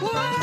Whoa!